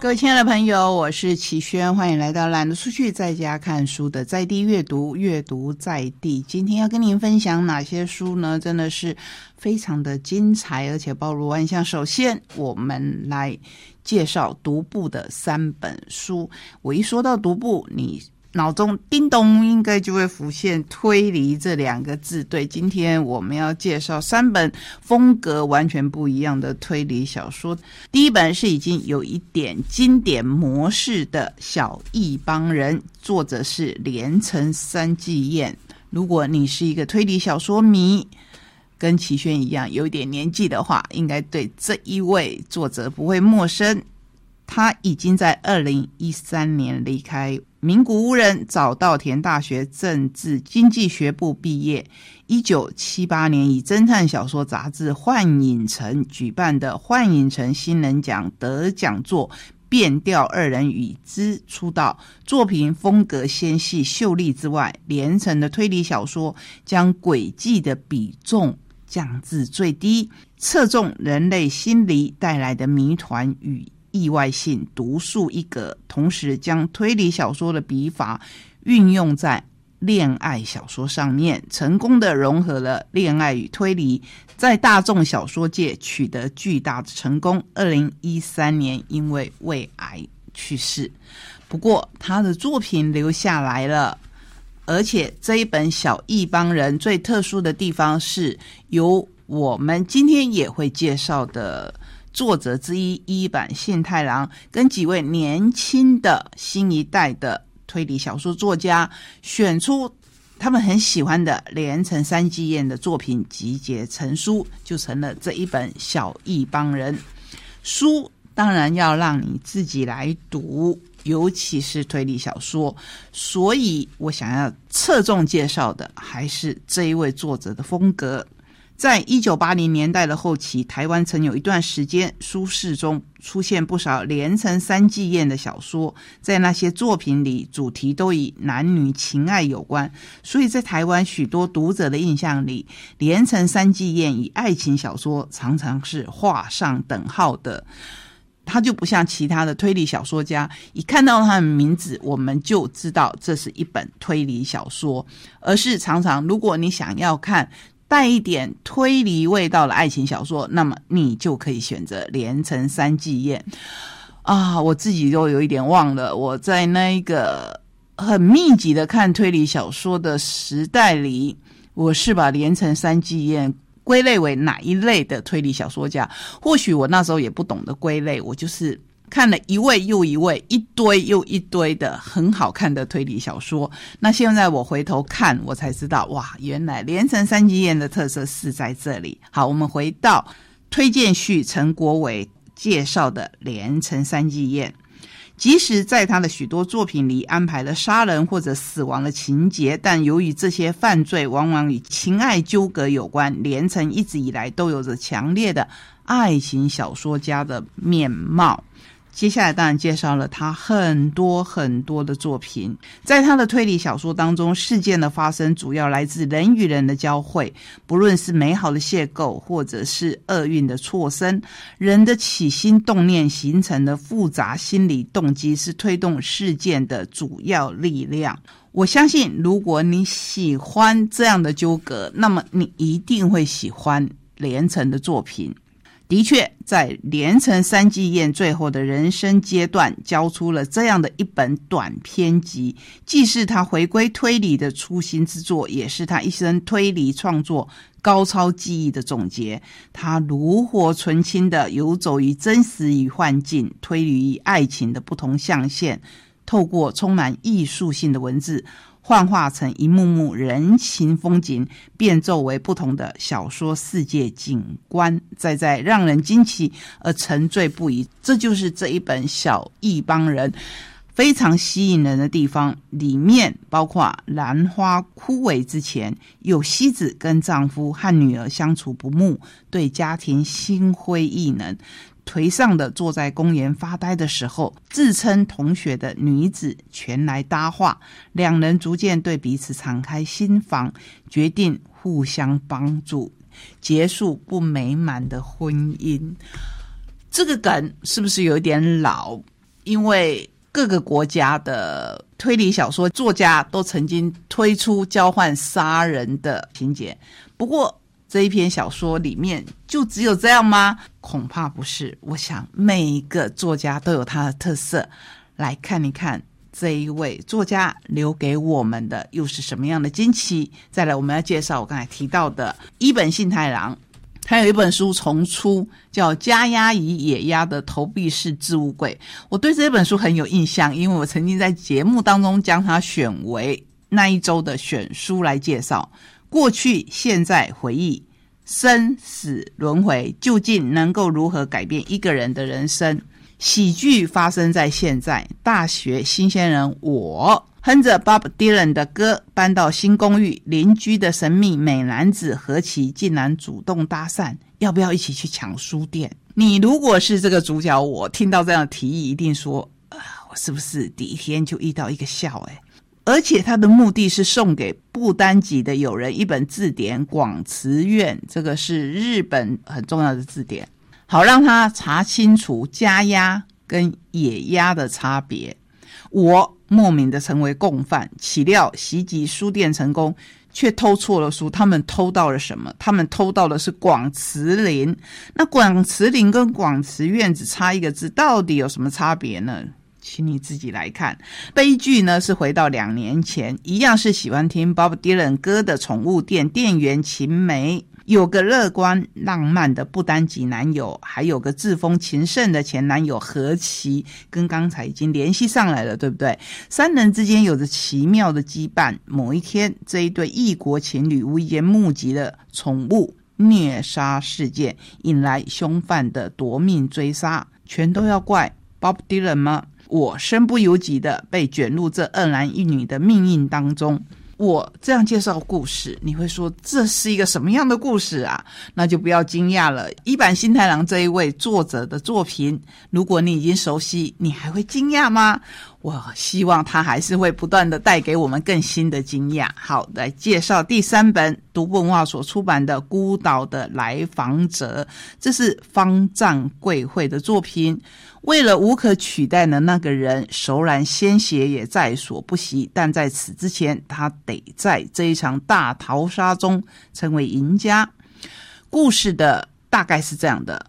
各位亲爱的朋友，我是齐轩，欢迎来到懒得出去在家看书的在地阅读，阅读在地。今天要跟您分享哪些书呢？真的是非常的精彩，而且包罗万象。首先，我们来介绍独步的三本书。我一说到独步，你。脑中叮咚，应该就会浮现“推理”这两个字。对，今天我们要介绍三本风格完全不一样的推理小说。第一本是已经有一点经典模式的《小异邦人》，作者是连城三季彦。如果你是一个推理小说迷，跟齐轩一样有一点年纪的话，应该对这一位作者不会陌生。他已经在二零一三年离开名古屋人，早稻田大学政治经济学部毕业。一九七八年以侦探小说杂志《幻影城》举办的幻影城新人奖得奖作《变调二人与之》出道。作品风格纤细秀丽之外，连城的推理小说将诡计的比重降至最低，侧重人类心理带来的谜团与。意外性独树一格，同时将推理小说的笔法运用在恋爱小说上面，成功的融合了恋爱与推理，在大众小说界取得巨大的成功。二零一三年因为胃癌去世，不过他的作品留下来了，而且这一本《小异邦人》最特殊的地方是由我们今天也会介绍的。作者之一一版信太郎跟几位年轻的新一代的推理小说作家选出他们很喜欢的连城三纪彦的作品集结成书，就成了这一本小一帮人书。当然要让你自己来读，尤其是推理小说。所以我想要侧重介绍的还是这一位作者的风格。在一九八零年代的后期，台湾曾有一段时间，书市中出现不少连城三季宴的小说，在那些作品里，主题都以男女情爱有关，所以在台湾许多读者的印象里，连城三季宴与爱情小说常常是画上等号的。他就不像其他的推理小说家，一看到他的名字，我们就知道这是一本推理小说，而是常常，如果你想要看。带一点推理味道的爱情小说，那么你就可以选择连城三季宴啊！我自己都有一点忘了，我在那一个很密集的看推理小说的时代里，我是把连城三季宴归类为哪一类的推理小说家？或许我那时候也不懂得归类，我就是。看了一位又一位，一堆又一堆的很好看的推理小说。那现在我回头看，我才知道，哇，原来连城三季宴的特色是在这里。好，我们回到推荐序，陈国伟介绍的连城三季宴。即使在他的许多作品里安排了杀人或者死亡的情节，但由于这些犯罪往往与情爱纠葛有关，连城一直以来都有着强烈的爱情小说家的面貌。接下来当然介绍了他很多很多的作品，在他的推理小说当中，事件的发生主要来自人与人的交汇，不论是美好的邂逅，或者是厄运的错身，人的起心动念形成的复杂心理动机是推动事件的主要力量。我相信，如果你喜欢这样的纠葛，那么你一定会喜欢连城的作品。的确，在连城三季宴最后的人生阶段，交出了这样的一本短篇集，既是他回归推理的初心之作，也是他一生推理创作高超技艺的总结。他炉火纯青的游走于真实与幻境、推理与爱情的不同象限，透过充满艺术性的文字。幻化成一幕幕人情风景，变奏为不同的小说世界景观，再在让人惊奇而沉醉不已。这就是这一本《小一帮人》非常吸引人的地方。里面包括兰花枯萎之前，有西子跟丈夫和女儿相处不睦，对家庭心灰意冷。颓丧的坐在公园发呆的时候，自称同学的女子前来搭话，两人逐渐对彼此敞开心房，决定互相帮助，结束不美满的婚姻。这个梗是不是有点老？因为各个国家的推理小说作家都曾经推出交换杀人的情节。不过这一篇小说里面就只有这样吗？恐怕不是。我想每一个作家都有他的特色，来看一看这一位作家留给我们的又是什么样的惊奇。再来，我们要介绍我刚才提到的伊本信太郎。他有一本书重出，叫《加压与野鸭的投币式置物柜》。我对这本书很有印象，因为我曾经在节目当中将它选为那一周的选书来介绍。过去、现在、回忆、生死轮回，究竟能够如何改变一个人的人生？喜剧发生在现在。大学新鲜人，我。哼着 Bob Dylan 的歌，搬到新公寓，邻居的神秘美男子何其竟然主动搭讪，要不要一起去抢书店？你如果是这个主角，我听到这样的提议，一定说：啊，我是不是第一天就遇到一个笑？哎，而且他的目的是送给不丹籍的友人一本字典《广词苑》，这个是日本很重要的字典，好让他查清楚家鸭跟野鸭的差别。我。莫名的成为共犯，岂料袭击书店成功，却偷错了书。他们偷到了什么？他们偷到的是广慈林。那广慈林跟广慈院只差一个字，到底有什么差别呢？请你自己来看。悲剧呢是回到两年前，一样是喜欢听 Bob Dylan 歌的宠物店店员秦梅。有个乐观浪漫的不丹籍男友，还有个自封情圣的前男友何其，跟刚才已经联系上来了，对不对？三人之间有着奇妙的羁绊。某一天，这一对异国情侣无意间目击了宠物虐杀事件，引来凶犯的夺命追杀，全都要怪 Bob Dylan 吗？我身不由己的被卷入这二男一女的命运当中。我这样介绍故事，你会说这是一个什么样的故事啊？那就不要惊讶了。一版新太郎这一位作者的作品，如果你已经熟悉，你还会惊讶吗？我希望他还是会不断的带给我们更新的惊讶。好，来介绍第三本读文化所出版的《孤岛的来访者》，这是方丈贵会的作品。为了无可取代的那个人，手染鲜血也在所不惜。但在此之前，他得在这一场大逃杀中成为赢家。故事的大概是这样的。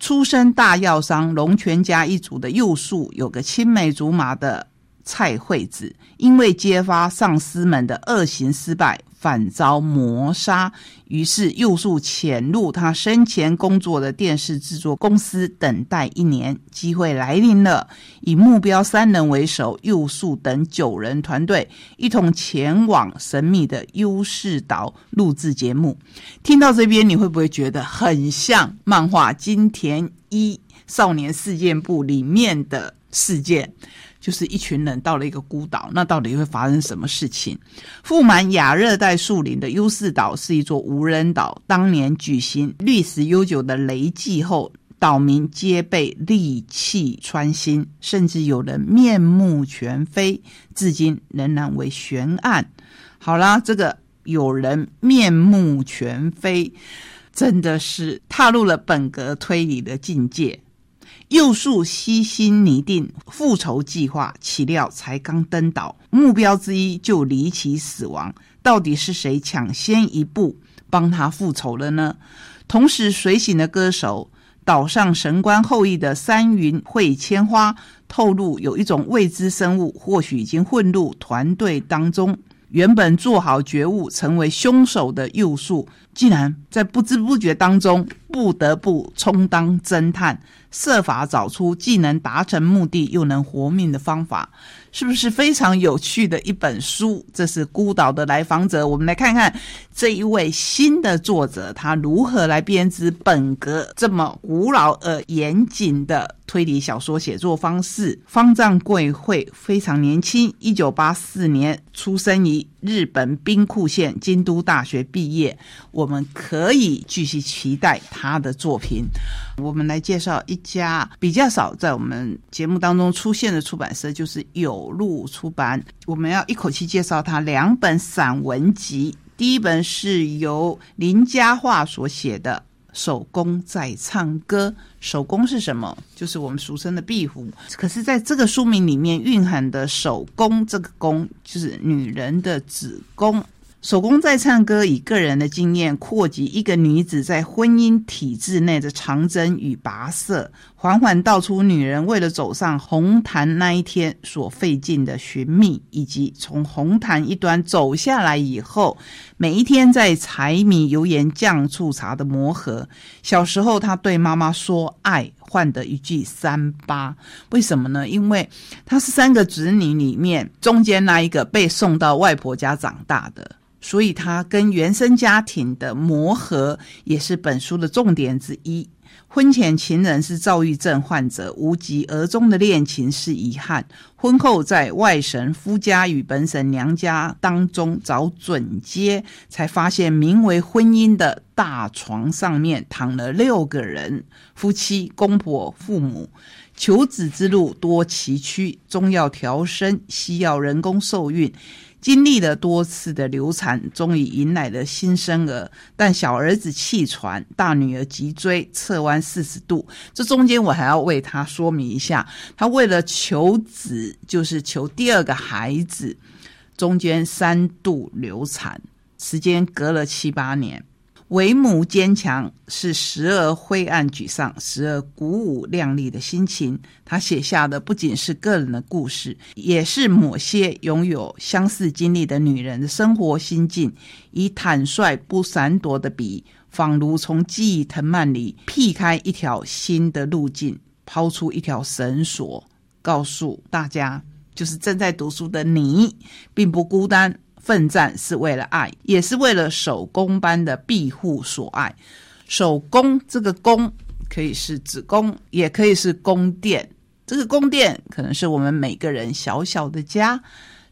出身大药商龙泉家一族的幼树，有个青梅竹马的蔡惠子，因为揭发上司们的恶行失败。反遭谋杀，于是幼树潜入他生前工作的电视制作公司，等待一年，机会来临了。以目标三人为首，幼树等九人团队一同前往神秘的优势岛录制节目。听到这边，你会不会觉得很像漫画《金田一少年事件簿》里面的事件？就是一群人到了一个孤岛，那到底会发生什么事情？覆满亚热带树林的优势岛是一座无人岛。当年举行历史悠久的雷祭后，岛民皆被利器穿心，甚至有人面目全非，至今仍然为悬案。好啦，这个有人面目全非，真的是踏入了本格推理的境界。幼树悉心拟定复仇计划，岂料才刚登岛，目标之一就离奇死亡。到底是谁抢先一步帮他复仇了呢？同时，随行的歌手岛上神官后裔的山云会千花透露，有一种未知生物，或许已经混入团队当中。原本做好觉悟成为凶手的幼树，竟然在不知不觉当中，不得不充当侦探。设法找出既能达成目的又能活命的方法，是不是非常有趣的一本书？这是孤岛的来访者，我们来看看这一位新的作者他如何来编织本格这么古老而严谨的推理小说写作方式。方丈贵会非常年轻，一九八四年出生于日本兵库县京都大学毕业，我们可以继续期待他的作品。我们来介绍一家比较少在我们节目当中出现的出版社，就是有路出版。我们要一口气介绍它两本散文集。第一本是由林家化所写的《手工在唱歌。手工是什么？就是我们俗称的壁虎。可是，在这个书名里面蕴含的手工这个工，就是女人的子宫。手工在唱歌，以个人的经验扩及一个女子在婚姻体制内的长征与跋涉，缓缓道出女人为了走上红毯那一天所费尽的寻觅，以及从红毯一端走下来以后，每一天在柴米油盐酱醋茶的磨合。小时候，她对妈妈说爱，换得一句三八。为什么呢？因为她是三个子女里面中间那一个被送到外婆家长大的。所以，他跟原生家庭的磨合也是本书的重点之一。婚前情人是躁郁症患者，无疾而终的恋情是遗憾。婚后在外省夫家与本省娘家当中找准接，才发现名为婚姻的大床上面躺了六个人：夫妻、公婆、父母。求子之路多崎岖，中药调身，西药人工受孕。经历了多次的流产，终于迎来了新生儿。但小儿子气喘，大女儿脊椎侧弯四十度。这中间我还要为他说明一下，他为了求子，就是求第二个孩子，中间三度流产，时间隔了七八年。为母坚强，是时而灰暗沮丧，时而鼓舞亮丽的心情。他写下的不仅是个人的故事，也是某些拥有相似经历的女人的生活心境。以坦率不闪躲的笔，仿如从记忆藤蔓里劈开一条新的路径，抛出一条绳索，告诉大家：就是正在读书的你，并不孤单。奋战是为了爱，也是为了手工般的庇护所爱。手工这个工可以是子宫，也可以是宫殿。这个宫殿可能是我们每个人小小的家，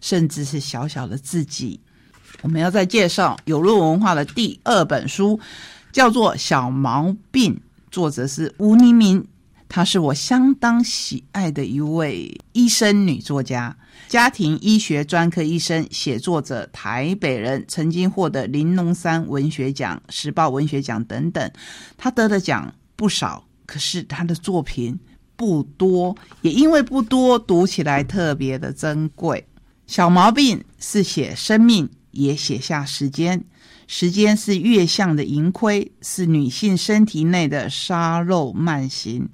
甚至是小小的自己。我们要再介绍有路文化的第二本书，叫做《小毛病》，作者是吴黎明。她是我相当喜爱的一位医生女作家，家庭医学专科医生，写作者，台北人，曾经获得玲珑山文学奖、时报文学奖等等。她得的奖不少，可是她的作品不多，也因为不多，读起来特别的珍贵。小毛病是写生命，也写下时间。时间是月相的盈亏，是女性身体内的沙漏慢行。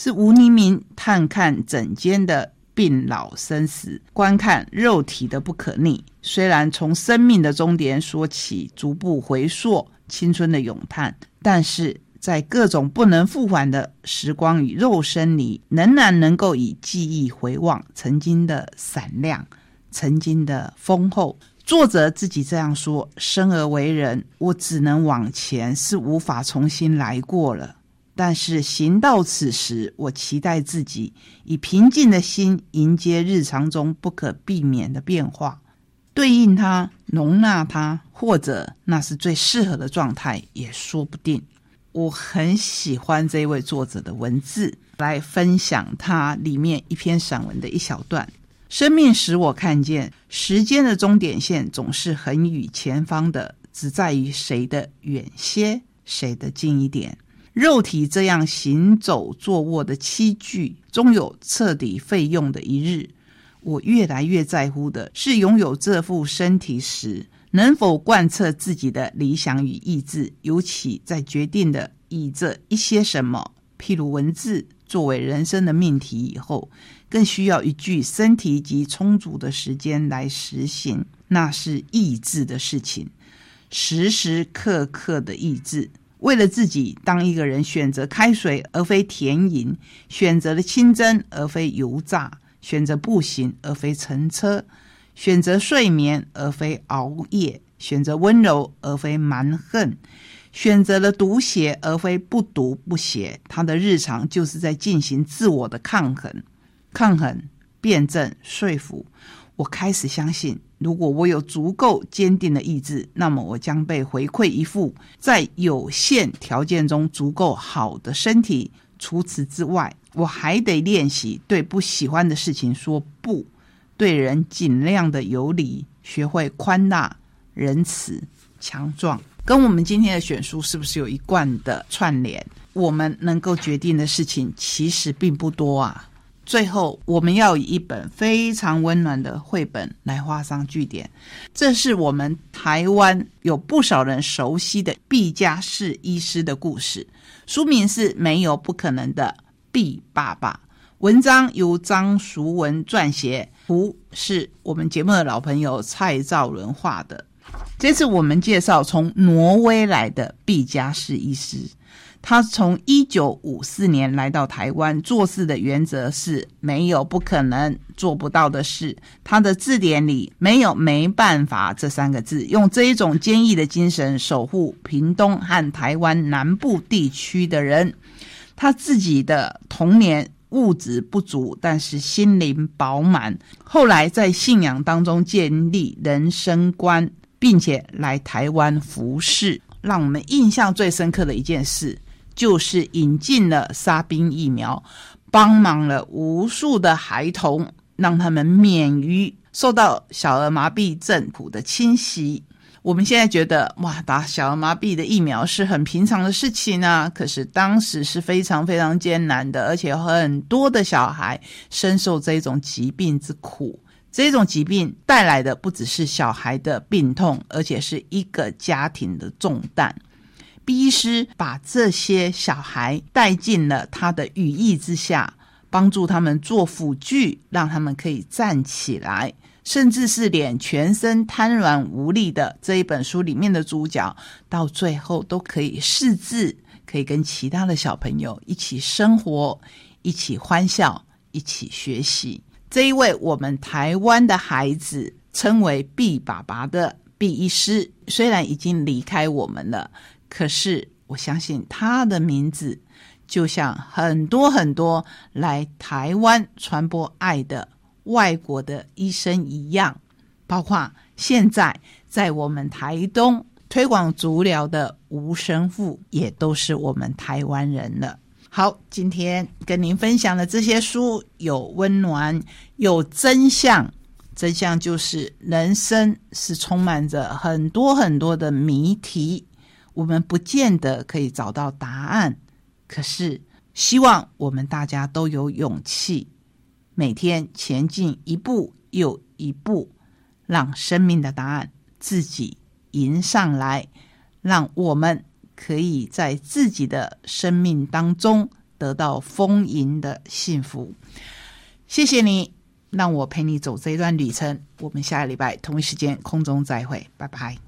是吴黎明探看整间的病老生死，观看肉体的不可逆。虽然从生命的终点说起，逐步回溯青春的咏叹，但是在各种不能复返的时光与肉身里，仍然能够以记忆回望曾经的闪亮，曾经的丰厚。作者自己这样说：生而为人，我只能往前，是无法重新来过了。但是行到此时，我期待自己以平静的心迎接日常中不可避免的变化，对应它，容纳它，或者那是最适合的状态，也说不定。我很喜欢这位作者的文字，来分享他里面一篇散文的一小段。生命使我看见，时间的终点线总是很与前方的，只在于谁的远些，谁的近一点。肉体这样行走、坐卧的器具，终有彻底废用的一日。我越来越在乎的是，拥有这副身体时，能否贯彻自己的理想与意志。尤其在决定的以这一些什么，譬如文字作为人生的命题以后，更需要一具身体及充足的时间来实行。那是意志的事情，时时刻刻的意志。为了自己，当一个人选择开水而非甜饮，选择了清蒸而非油炸，选择步行而非乘车，选择睡眠而非熬夜，选择温柔而非蛮横，选择了读写而非不读不写，他的日常就是在进行自我的抗衡、抗衡、辩证、说服。我开始相信。如果我有足够坚定的意志，那么我将被回馈一副在有限条件中足够好的身体。除此之外，我还得练习对不喜欢的事情说不，对人尽量的有礼，学会宽大、仁慈、强壮。跟我们今天的选书是不是有一贯的串联？我们能够决定的事情其实并不多啊。最后，我们要以一本非常温暖的绘本来画上句点。这是我们台湾有不少人熟悉的毕加士医师的故事，书名是《没有不可能的毕爸爸》。文章由张淑文撰写，图是我们节目的老朋友蔡兆伦画的。这次我们介绍从挪威来的毕加士医师。他从一九五四年来到台湾，做事的原则是没有不可能做不到的事。他的字典里没有“没办法”这三个字，用这一种坚毅的精神守护屏东和台湾南部地区的人。他自己的童年物质不足，但是心灵饱满。后来在信仰当中建立人生观，并且来台湾服侍。让我们印象最深刻的一件事。就是引进了沙宾疫苗，帮忙了无数的孩童，让他们免于受到小儿麻痹症苦的侵袭。我们现在觉得，哇，打小儿麻痹的疫苗是很平常的事情啊，可是当时是非常非常艰难的，而且很多的小孩深受这种疾病之苦。这种疾病带来的不只是小孩的病痛，而且是一个家庭的重担。医师把这些小孩带进了他的羽翼之下，帮助他们做辅具，让他们可以站起来，甚至是连全身瘫软无力的这一本书里面的主角，到最后都可以识字，可以跟其他的小朋友一起生活，一起欢笑，一起学习。这一位我们台湾的孩子称为“毕爸爸”的毕医师，虽然已经离开我们了。可是，我相信他的名字，就像很多很多来台湾传播爱的外国的医生一样，包括现在在我们台东推广足疗的吴神父，也都是我们台湾人了。好，今天跟您分享的这些书，有温暖，有真相。真相就是，人生是充满着很多很多的谜题。我们不见得可以找到答案，可是希望我们大家都有勇气，每天前进一步又一步，让生命的答案自己迎上来，让我们可以在自己的生命当中得到丰盈的幸福。谢谢你，让我陪你走这一段旅程。我们下个礼拜同一时间空中再会，拜拜。